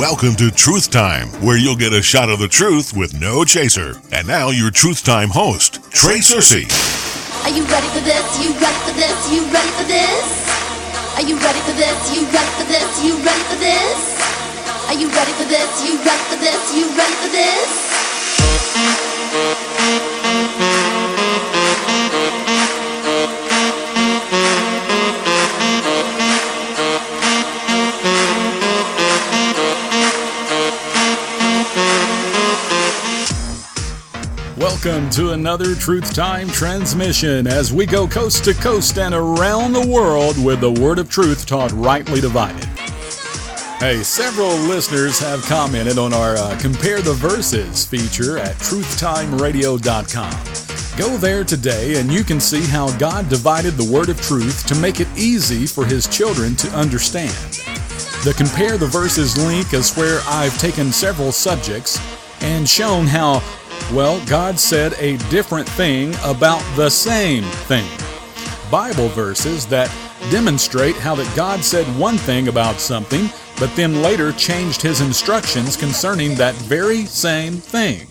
Welcome to Truth Time, where you'll get a shot of the truth with no chaser. And now, your Truth Time host, Trey Cersei. Are you ready for this? You ready for this? You ready for this? Are you ready for this? You ready for this? You ready for this? Are you ready for this? You ready for this? You ready for this? Welcome to another Truth Time transmission as we go coast to coast and around the world with the Word of Truth taught rightly divided. Hey, several listeners have commented on our uh, Compare the Verses feature at truthtimeradio.com. Go there today and you can see how God divided the Word of Truth to make it easy for His children to understand. The Compare the Verses link is where I've taken several subjects and shown how well, God said a different thing about the same thing. Bible verses that demonstrate how that God said one thing about something, but then later changed his instructions concerning that very same thing.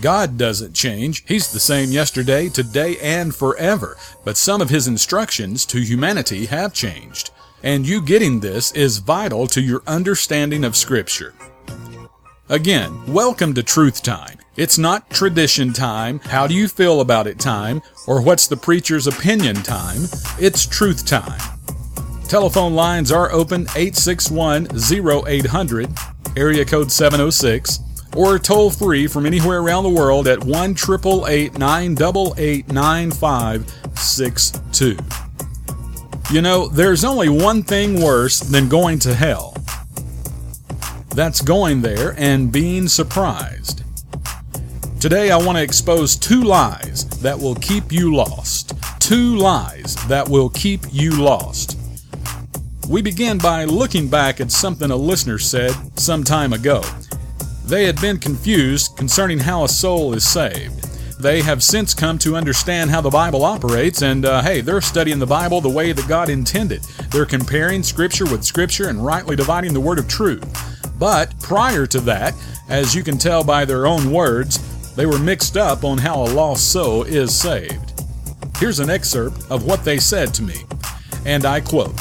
God doesn't change. He's the same yesterday, today, and forever. But some of his instructions to humanity have changed. And you getting this is vital to your understanding of Scripture. Again, welcome to Truth Time. It's not tradition time, how do you feel about it time, or what's the preacher's opinion time. It's truth time. Telephone lines are open 861 0800, area code 706, or toll free from anywhere around the world at 1 988 9562. You know, there's only one thing worse than going to hell. That's going there and being surprised. Today, I want to expose two lies that will keep you lost. Two lies that will keep you lost. We begin by looking back at something a listener said some time ago. They had been confused concerning how a soul is saved. They have since come to understand how the Bible operates, and uh, hey, they're studying the Bible the way that God intended. They're comparing Scripture with Scripture and rightly dividing the Word of truth. But prior to that, as you can tell by their own words, they were mixed up on how a lost soul is saved. Here's an excerpt of what they said to me, and I quote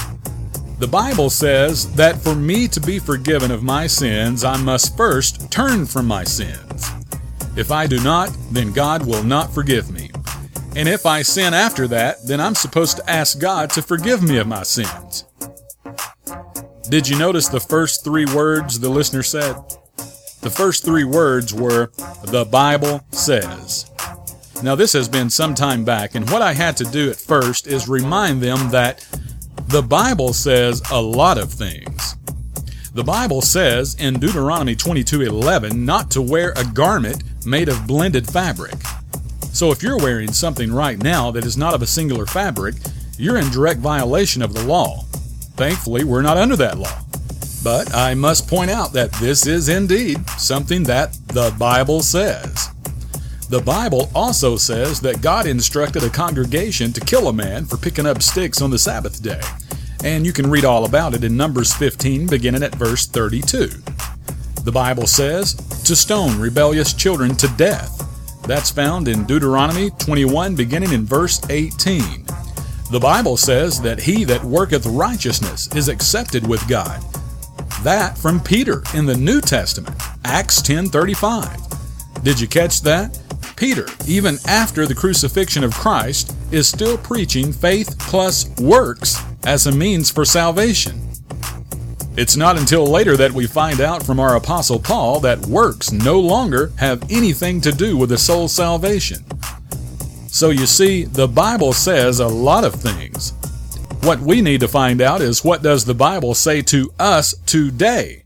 The Bible says that for me to be forgiven of my sins, I must first turn from my sins. If I do not, then God will not forgive me. And if I sin after that, then I'm supposed to ask God to forgive me of my sins. Did you notice the first three words the listener said? The first three words were, The Bible says. Now, this has been some time back, and what I had to do at first is remind them that the Bible says a lot of things. The Bible says in Deuteronomy 22:11 not to wear a garment made of blended fabric. So if you're wearing something right now that is not of a singular fabric, you're in direct violation of the law. Thankfully, we're not under that law. But I must point out that this is indeed something that the Bible says. The Bible also says that God instructed a congregation to kill a man for picking up sticks on the Sabbath day. And you can read all about it in Numbers 15, beginning at verse 32. The Bible says to stone rebellious children to death. That's found in Deuteronomy 21, beginning in verse 18. The Bible says that he that worketh righteousness is accepted with God, that from Peter in the New Testament, Acts 10:35. Did you catch that? Peter, even after the crucifixion of Christ, is still preaching faith plus works as a means for salvation. It's not until later that we find out from our Apostle Paul that works no longer have anything to do with the soul's salvation. So you see, the Bible says a lot of things, what we need to find out is what does the Bible say to us today?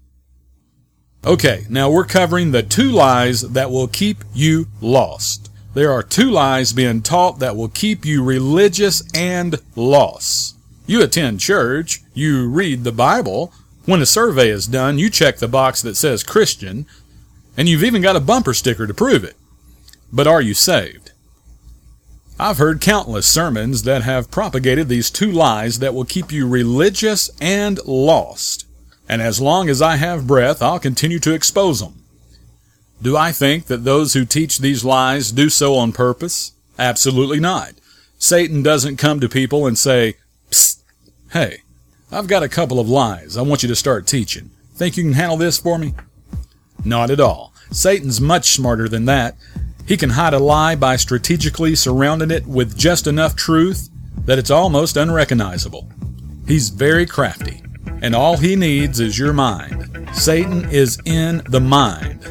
Okay, now we're covering the two lies that will keep you lost. There are two lies being taught that will keep you religious and lost. You attend church, you read the Bible. When a survey is done, you check the box that says Christian, and you've even got a bumper sticker to prove it. But are you saved? I've heard countless sermons that have propagated these two lies that will keep you religious and lost. and as long as I have breath, I'll continue to expose them. Do I think that those who teach these lies do so on purpose? Absolutely not. Satan doesn't come to people and say, Psst, hey, I've got a couple of lies I want you to start teaching. Think you can handle this for me? Not at all. Satan's much smarter than that. He can hide a lie by strategically surrounding it with just enough truth that it's almost unrecognizable. He's very crafty, and all he needs is your mind. Satan is in the mind.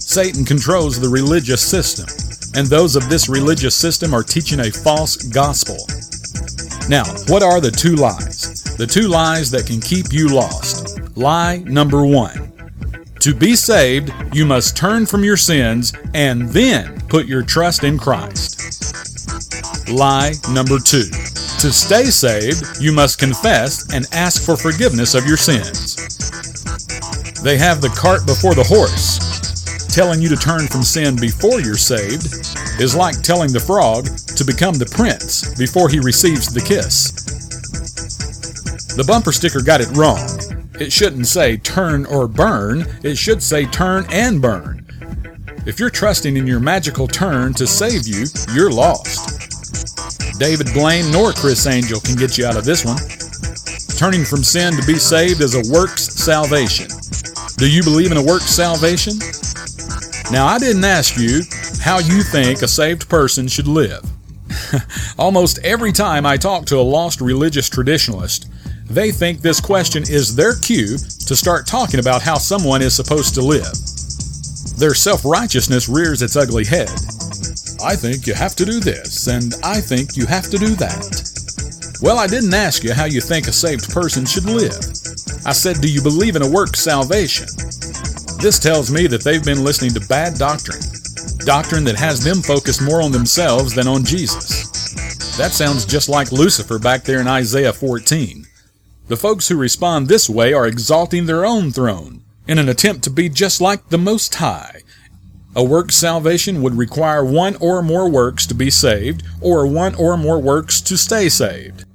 Satan controls the religious system, and those of this religious system are teaching a false gospel. Now, what are the two lies? The two lies that can keep you lost. Lie number one To be saved, you must turn from your sins and then put your trust in Christ. Lie number two To stay saved, you must confess and ask for forgiveness of your sins. They have the cart before the horse. Telling you to turn from sin before you're saved is like telling the frog to become the prince before he receives the kiss. The bumper sticker got it wrong. It shouldn't say turn or burn, it should say turn and burn. If you're trusting in your magical turn to save you, you're lost. David Blaine nor Criss Angel can get you out of this one. Turning from sin to be saved is a works salvation. Do you believe in a works salvation? Now, I didn't ask you how you think a saved person should live. Almost every time I talk to a lost religious traditionalist, they think this question is their cue to start talking about how someone is supposed to live. Their self righteousness rears its ugly head. I think you have to do this, and I think you have to do that. Well, I didn't ask you how you think a saved person should live. I said, Do you believe in a work salvation? This tells me that they've been listening to bad doctrine, doctrine that has them focused more on themselves than on Jesus. That sounds just like Lucifer back there in Isaiah 14. The folks who respond this way are exalting their own throne in an attempt to be just like the Most High. A work salvation would require one or more works to be saved, or one or more works to stay saved.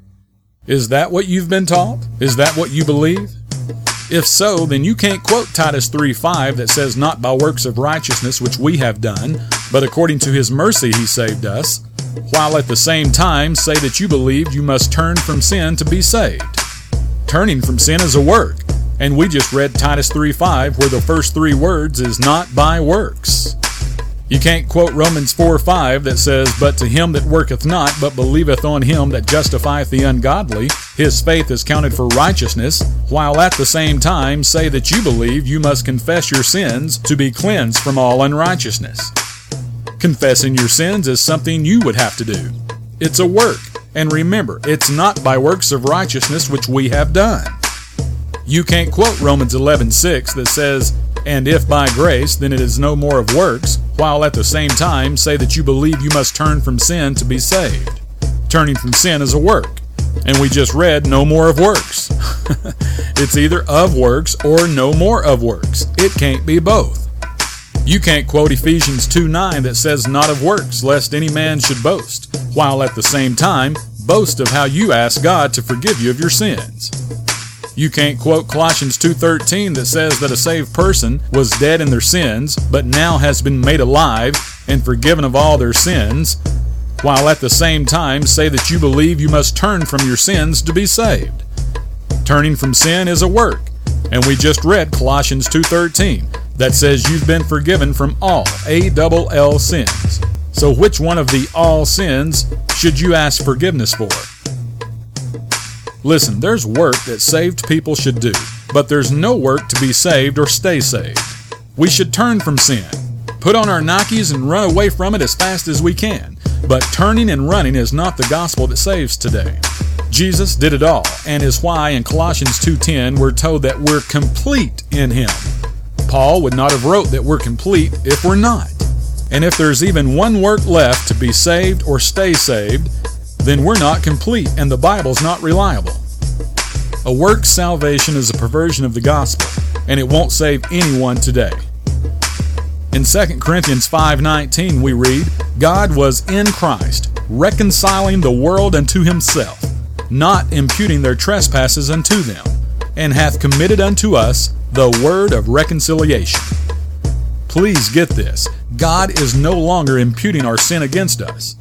Is that what you've been taught? Is that what you believe? If so, then you can't quote Titus 3:5 that says, Not by works of righteousness which we have done, but according to his mercy he saved us, while at the same time say that you believe you must turn from sin to be saved. Turning from sin is a work, and we just read Titus 3:5 where the first three words is not by works. You can't quote Romans 4 5 that says, But to him that worketh not, but believeth on him that justifieth the ungodly, his faith is counted for righteousness, while at the same time say that you believe you must confess your sins to be cleansed from all unrighteousness. Confessing your sins is something you would have to do. It's a work, and remember, it's not by works of righteousness which we have done. You can't quote Romans 11:6 that says, "And if by grace, then it is no more of works," while at the same time say that you believe you must turn from sin to be saved. Turning from sin is a work, and we just read no more of works. it's either of works or no more of works. It can't be both. You can't quote Ephesians 2 9 that says, Not of works, lest any man should boast, while at the same time boast of how you ask God to forgive you of your sins. You can't quote Colossians 2:13 that says that a saved person was dead in their sins but now has been made alive and forgiven of all their sins, while at the same time say that you believe you must turn from your sins to be saved. Turning from sin is a work, and we just read Colossians 2:13 that says you've been forgiven from all A double L sins. So which one of the all sins should you ask forgiveness for? Listen, there's work that saved people should do, but there's no work to be saved or stay saved. We should turn from sin, put on our Nikes and run away from it as fast as we can. But turning and running is not the gospel that saves today. Jesus did it all, and is why in Colossians 2:10 we're told that we're complete in him. Paul would not have wrote that we're complete if we're not. And if there's even one work left to be saved or stay saved, then we're not complete and the Bible's not reliable. A work salvation is a perversion of the gospel, and it won't save anyone today. In 2 Corinthians 5:19 we read, God was in Christ, reconciling the world unto himself, not imputing their trespasses unto them. And hath committed unto us the word of reconciliation. Please get this God is no longer imputing our sin against us.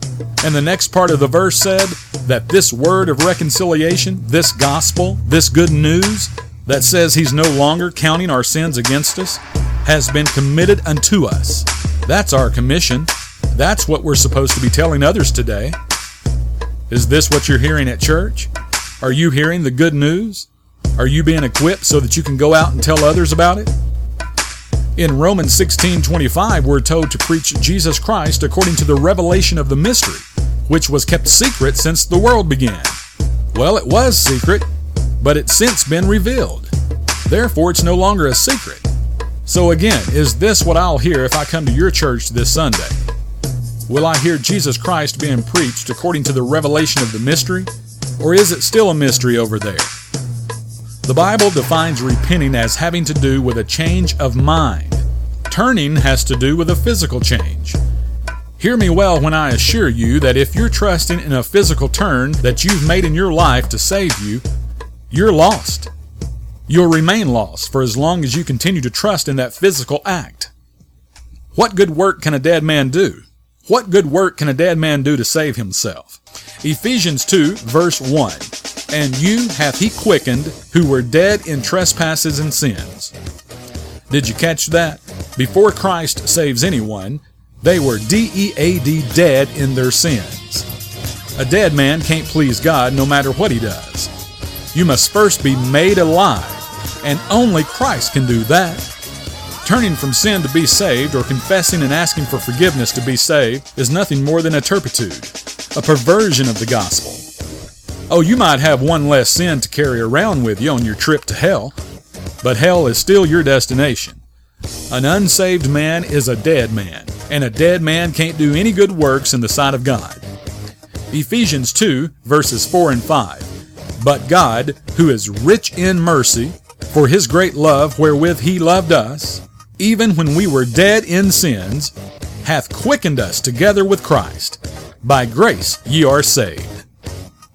And the next part of the verse said that this word of reconciliation, this gospel, this good news that says He's no longer counting our sins against us, has been committed unto us. That's our commission. That's what we're supposed to be telling others today. Is this what you're hearing at church? Are you hearing the good news? Are you being equipped so that you can go out and tell others about it? In Romans 16:25, we're told to preach Jesus Christ according to the revelation of the mystery, which was kept secret since the world began. Well, it was secret, but it's since been revealed. Therefore, it's no longer a secret. So again, is this what I'll hear if I come to your church this Sunday? Will I hear Jesus Christ being preached according to the revelation of the mystery? Or is it still a mystery over there? The Bible defines repenting as having to do with a change of mind. Turning has to do with a physical change. Hear me well when I assure you that if you're trusting in a physical turn that you've made in your life to save you, you're lost. You'll remain lost for as long as you continue to trust in that physical act. What good work can a dead man do? What good work can a dead man do to save himself? Ephesians 2, verse 1. And you hath he quickened who were dead in trespasses and sins. Did you catch that? Before Christ saves anyone, they were D E A D dead in their sins. A dead man can't please God no matter what he does. You must first be made alive, and only Christ can do that. Turning from sin to be saved, or confessing and asking for forgiveness to be saved, is nothing more than a turpitude, a perversion of the gospel. Oh, you might have one less sin to carry around with you on your trip to hell, but hell is still your destination. An unsaved man is a dead man, and a dead man can't do any good works in the sight of God. Ephesians 2, verses 4 and 5. But God, who is rich in mercy, for his great love wherewith he loved us, even when we were dead in sins, hath quickened us together with Christ. By grace ye are saved.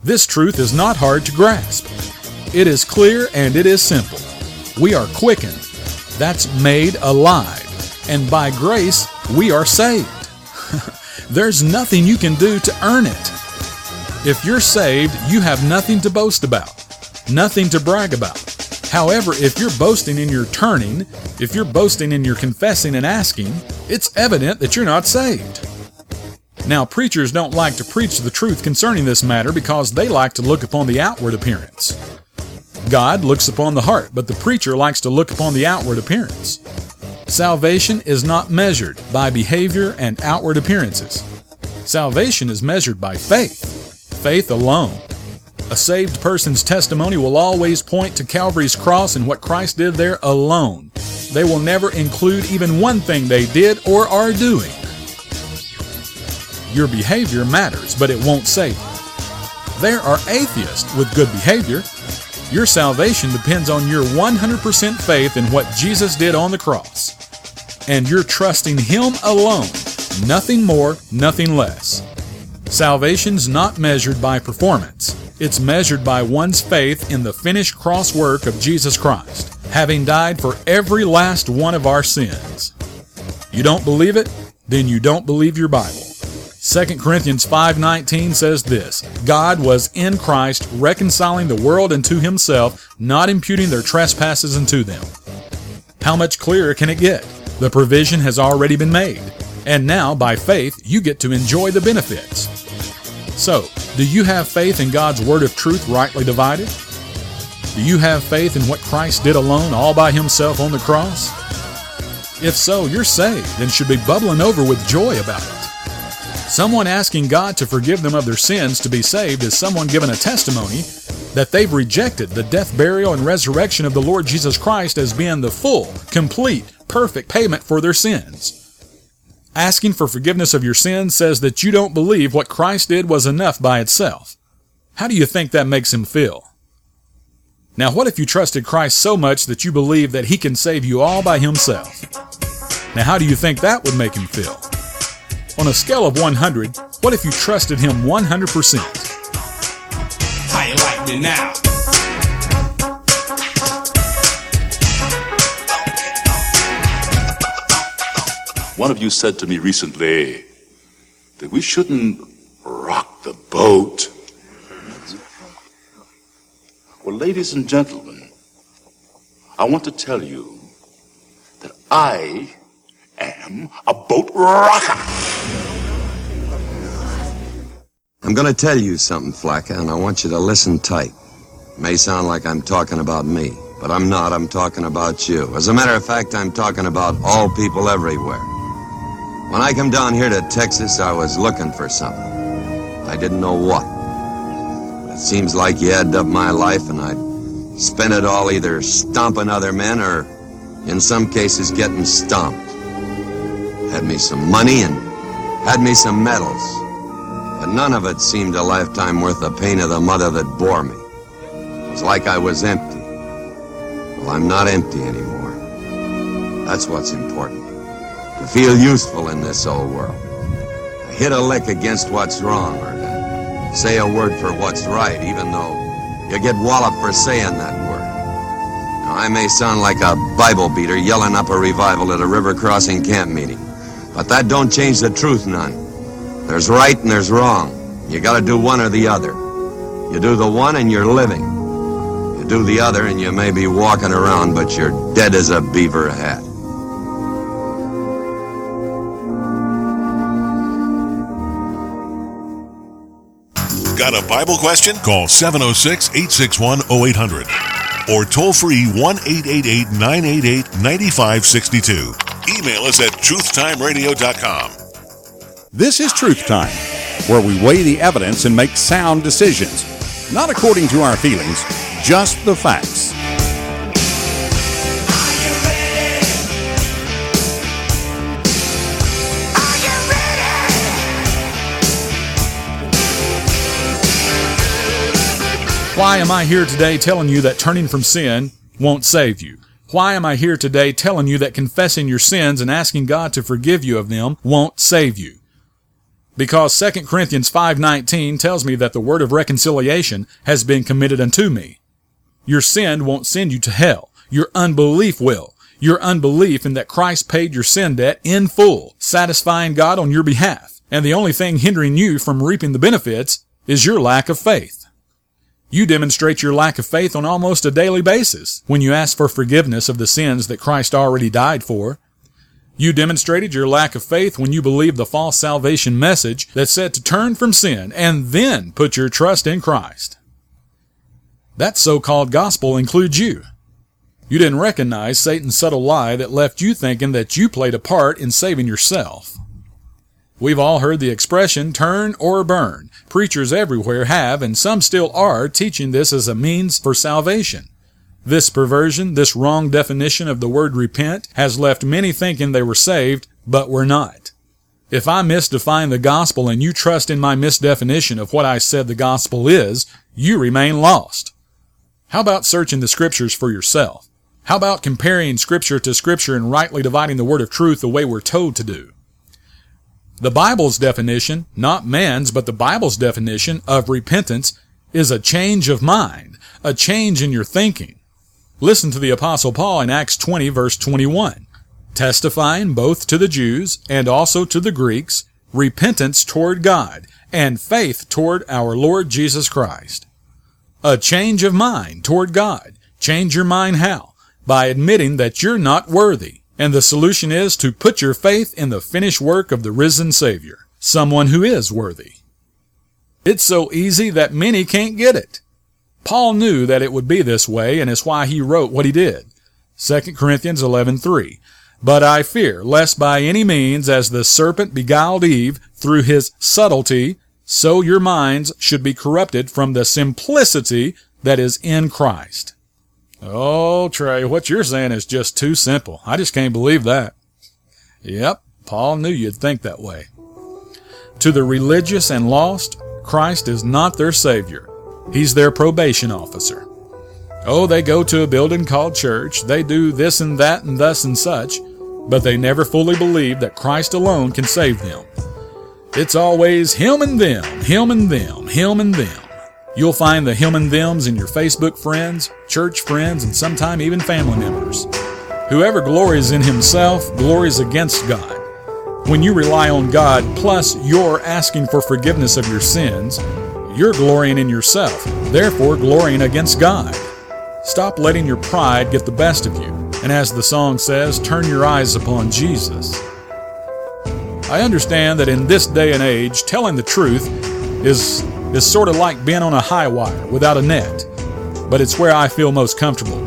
This truth is not hard to grasp. It is clear and it is simple. We are quickened. That's made alive. And by grace, we are saved. There's nothing you can do to earn it. If you're saved, you have nothing to boast about, nothing to brag about. However, if you're boasting in your turning, if you're boasting in your confessing and asking, it's evident that you're not saved. Now, preachers don't like to preach the truth concerning this matter because they like to look upon the outward appearance. God looks upon the heart, but the preacher likes to look upon the outward appearance. Salvation is not measured by behavior and outward appearances. Salvation is measured by faith, faith alone. A saved person's testimony will always point to Calvary's cross and what Christ did there alone. They will never include even one thing they did or are doing. Your behavior matters, but it won't save you. There are atheists with good behavior. Your salvation depends on your 100% faith in what Jesus did on the cross. And you're trusting Him alone, nothing more, nothing less. Salvation's not measured by performance. It's measured by one's faith in the finished cross work of Jesus Christ, having died for every last one of our sins. You don't believe it? Then you don't believe your Bible. 2 Corinthians 5:19 says this: God was in Christ reconciling the world unto himself, not imputing their trespasses unto them. How much clearer can it get? The provision has already been made, and now by faith you get to enjoy the benefits. So, do you have faith in God's word of truth rightly divided? Do you have faith in what Christ did alone all by himself on the cross? If so, you're saved and should be bubbling over with joy about it. Someone asking God to forgive them of their sins to be saved is someone giving a testimony that they've rejected the death, burial, and resurrection of the Lord Jesus Christ as being the full, complete, perfect payment for their sins. Asking for forgiveness of your sins says that you don't believe what Christ did was enough by itself. How do you think that makes him feel? Now, what if you trusted Christ so much that you believe that he can save you all by himself? Now, how do you think that would make him feel? On a scale of 100, what if you trusted him 100%? How you like me now? One of you said to me recently that we shouldn't rock the boat. Well, ladies and gentlemen, I want to tell you that I am a boat rocker. I'm going to tell you something, Flaca, and I want you to listen tight. May sound like I'm talking about me, but I'm not. I'm talking about you. As a matter of fact, I'm talking about all people everywhere. When I come down here to Texas, I was looking for something. I didn't know what. It seems like you added up my life and I'd spent it all either stomping other men or, in some cases, getting stomped. Had me some money and had me some medals. But none of it seemed a lifetime worth the pain of the mother that bore me. It was like I was empty. Well, I'm not empty anymore. That's what's important. To feel useful in this old world. To hit a lick against what's wrong or to say a word for what's right, even though you get walloped for saying that word. Now, I may sound like a Bible beater yelling up a revival at a river crossing camp meeting, but that don't change the truth none. There's right and there's wrong. You gotta do one or the other. You do the one and you're living. You do the other and you may be walking around, but you're dead as a beaver hat. Got a Bible question? Call 706 861 0800 or toll free 1 888 988 9562. Email us at truthtimeradio.com. This is Truth Time, where we weigh the evidence and make sound decisions, not according to our feelings, just the facts. Why am I here today telling you that turning from sin won't save you? Why am I here today telling you that confessing your sins and asking God to forgive you of them won't save you? Because 2 Corinthians 5:19 tells me that the word of reconciliation has been committed unto me. Your sin won't send you to hell. Your unbelief will. Your unbelief in that Christ paid your sin debt in full, satisfying God on your behalf. And the only thing hindering you from reaping the benefits is your lack of faith. You demonstrate your lack of faith on almost a daily basis when you ask for forgiveness of the sins that Christ already died for. You demonstrated your lack of faith when you believed the false salvation message that said to turn from sin and then put your trust in Christ. That so-called gospel includes you. You didn't recognize Satan's subtle lie that left you thinking that you played a part in saving yourself. We've all heard the expression turn or burn. Preachers everywhere have, and some still are, teaching this as a means for salvation. This perversion, this wrong definition of the word repent, has left many thinking they were saved, but were not. If I misdefine the gospel and you trust in my misdefinition of what I said the gospel is, you remain lost. How about searching the scriptures for yourself? How about comparing scripture to scripture and rightly dividing the word of truth the way we're told to do? The Bible's definition, not man's, but the Bible's definition of repentance is a change of mind, a change in your thinking. Listen to the apostle Paul in Acts 20 verse 21, testifying both to the Jews and also to the Greeks repentance toward God and faith toward our Lord Jesus Christ. A change of mind toward God. Change your mind how? By admitting that you're not worthy. And the solution is to put your faith in the finished work of the risen Savior, someone who is worthy. It's so easy that many can't get it. Paul knew that it would be this way, and it's why he wrote what he did. 2 Corinthians 11:3. But I fear lest by any means as the serpent beguiled Eve through his subtlety, so your minds should be corrupted from the simplicity that is in Christ. Oh, Trey, what you're saying is just too simple. I just can't believe that. Yep, Paul knew you'd think that way. To the religious and lost, Christ is not their Savior. He's their probation officer. Oh, they go to a building called church, they do this and that and thus and such, but they never fully believe that Christ alone can save them. It's always him and them, him and them, him and them. You'll find the him and thems in your Facebook friends, church friends, and sometime even family members. Whoever glories in himself glories against God. When you rely on God, plus you're asking for forgiveness of your sins, you're glorying in yourself, therefore glorying against God. Stop letting your pride get the best of you, and as the song says, turn your eyes upon Jesus. I understand that in this day and age, telling the truth is, is sort of like being on a high wire without a net, but it's where I feel most comfortable.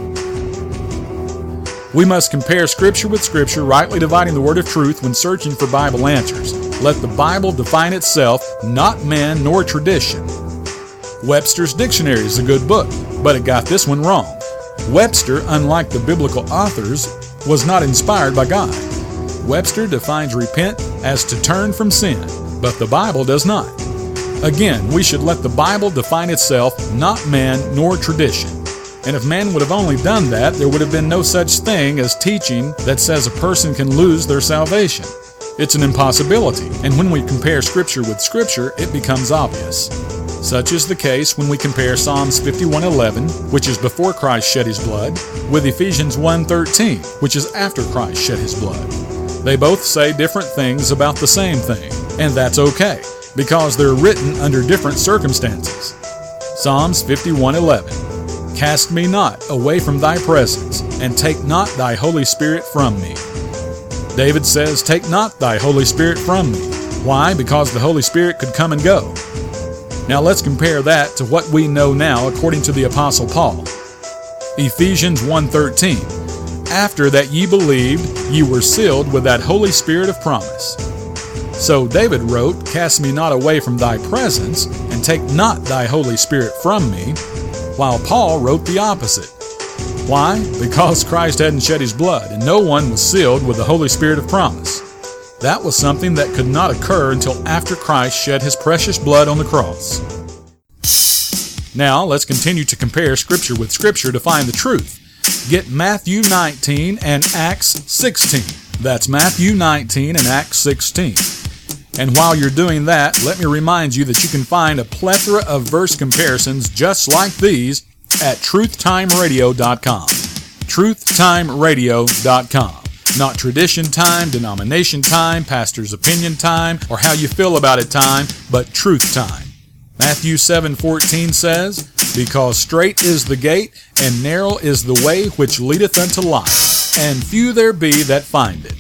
We must compare Scripture with Scripture, rightly dividing the word of truth when searching for Bible answers. Let the Bible define itself, not man nor tradition. Webster's Dictionary is a good book, but it got this one wrong. Webster, unlike the biblical authors, was not inspired by God. Webster defines repent as to turn from sin, but the Bible does not. Again, we should let the Bible define itself, not man nor tradition. And if man would have only done that, there would have been no such thing as teaching that says a person can lose their salvation. It's an impossibility, and when we compare Scripture with Scripture, it becomes obvious. Such is the case when we compare Psalms 51:11, which is before Christ shed his blood, with Ephesians 1:13, which is after Christ shed his blood. They both say different things about the same thing, and that's okay, because they're written under different circumstances. Psalms 51:11 Cast me not away from thy presence, and take not thy Holy Spirit from me. David says, Take not thy Holy Spirit from me. Why? Because the Holy Spirit could come and go. Now let's compare that to what we know now according to the apostle Paul. Ephesians 1:13 After that ye believed, ye were sealed with that Holy Spirit of promise. So David wrote, Cast me not away from thy presence, and take not thy Holy Spirit from me, while Paul wrote the opposite. Why? Because Christ hadn't shed his blood, and no one was sealed with the Holy Spirit of promise. That was something that could not occur until after Christ shed his precious blood on the cross. Now, let's continue to compare Scripture with Scripture to find the truth. Get Matthew 19 and Acts 16. That's Matthew 19 and Acts 16. And while you're doing that, let me remind you that you can find a plethora of verse comparisons just like these at truthtimeradio.com. Truthtimeradio.com. Not tradition time, denomination time, pastor's opinion time, or how you feel about it time, but truth time. Matthew 7:14 says, "Because strait is the gate, and narrow is the way which leadeth unto life, and few there be that find it."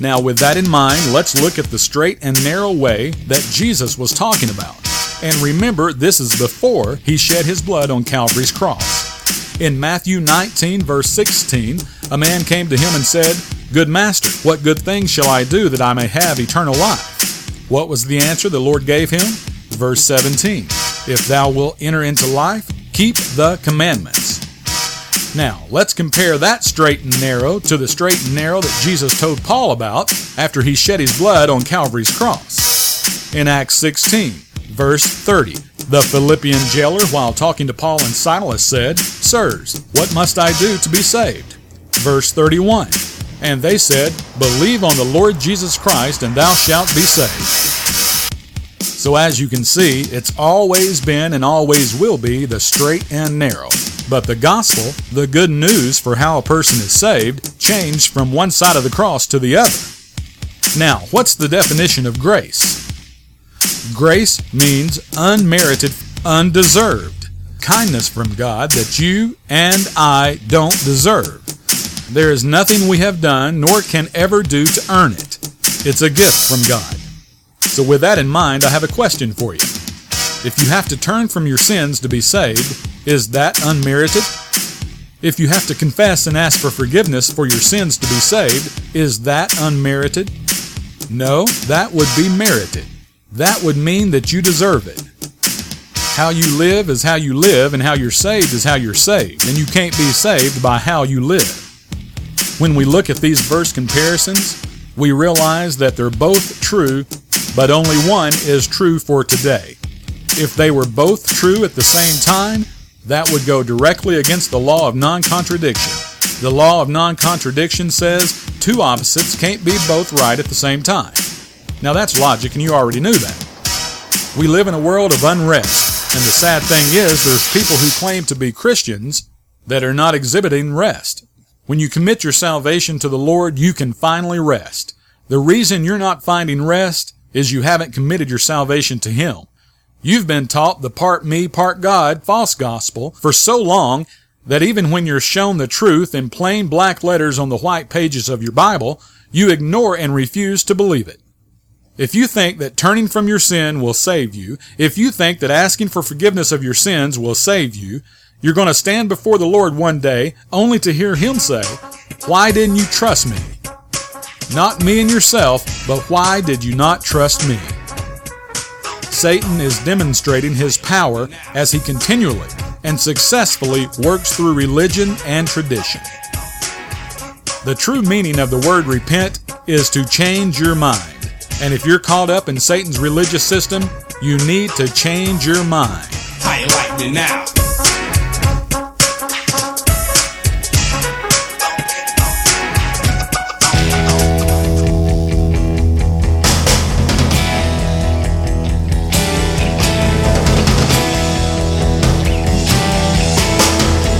Now, with that in mind, let's look at the straight and narrow way that Jesus was talking about. And remember, this is before he shed his blood on Calvary's cross. In Matthew 19, verse 16, a man came to him and said, Good master, what good things shall I do that I may have eternal life? What was the answer the Lord gave him? Verse 17, If thou wilt enter into life, keep the commandments. Now, let's compare that straight and narrow to the straight and narrow that Jesus told Paul about after he shed his blood on Calvary's cross. In Acts 16, verse 30, the Philippian jailer, while talking to Paul and Silas, said, Sirs, what must I do to be saved? Verse 31, and they said, Believe on the Lord Jesus Christ, and thou shalt be saved. So, as you can see, it's always been and always will be the straight and narrow. But the gospel, the good news for how a person is saved, changed from one side of the cross to the other. Now, what's the definition of grace? Grace means unmerited, undeserved kindness from God that you and I don't deserve. There is nothing we have done nor can ever do to earn it. It's a gift from God. So, with that in mind, I have a question for you. If you have to turn from your sins to be saved, is that unmerited? If you have to confess and ask for forgiveness for your sins to be saved, is that unmerited? No, that would be merited. That would mean that you deserve it. How you live is how you live, and how you're saved is how you're saved, and you can't be saved by how you live. When we look at these verse comparisons, we realize that they're both true, but only one is true for today. If they were both true at the same time, that would go directly against the law of non contradiction. The law of non contradiction says two opposites can't be both right at the same time. Now that's logic, and you already knew that. We live in a world of unrest, and the sad thing is there's people who claim to be Christians that are not exhibiting rest. When you commit your salvation to the Lord, you can finally rest. The reason you're not finding rest is you haven't committed your salvation to Him. You've been taught the part me, part God false gospel for so long that even when you're shown the truth in plain black letters on the white pages of your Bible, you ignore and refuse to believe it. If you think that turning from your sin will save you, if you think that asking for forgiveness of your sins will save you, you're going to stand before the Lord one day only to hear Him say, Why didn't you trust me? Not me and yourself, but why did you not trust me? Satan is demonstrating his power as he continually and successfully works through religion and tradition. The true meaning of the word repent is to change your mind. And if you're caught up in Satan's religious system, you need to change your mind. How you like me now?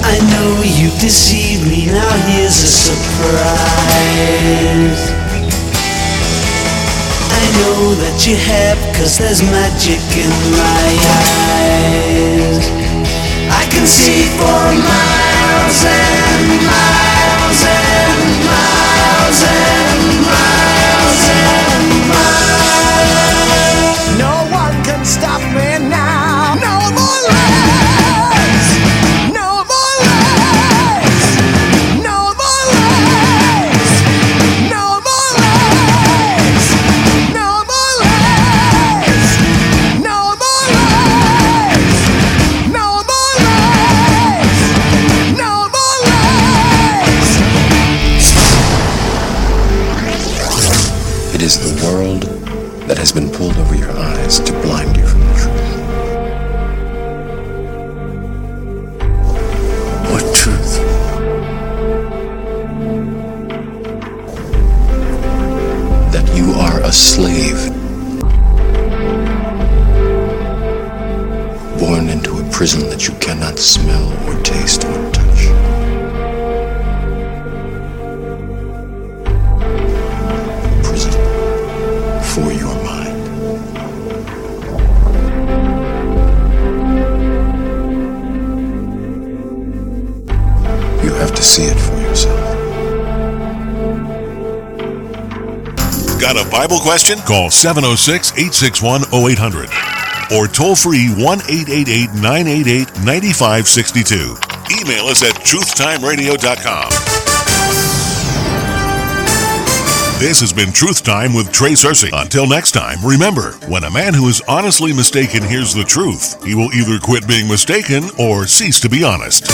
I know you've deceived me, now here's a surprise. Know that you have, cause there's magic in my eyes. I can see for miles and miles and miles and smell or taste or touch. Prison for your mind. You have to see it for yourself. Got a Bible question? Call 706 861 0800 or toll free 1 888 988 9562. Email us at truthtimeradio.com. This has been Truth Time with Trey Cersei. Until next time, remember when a man who is honestly mistaken hears the truth, he will either quit being mistaken or cease to be honest.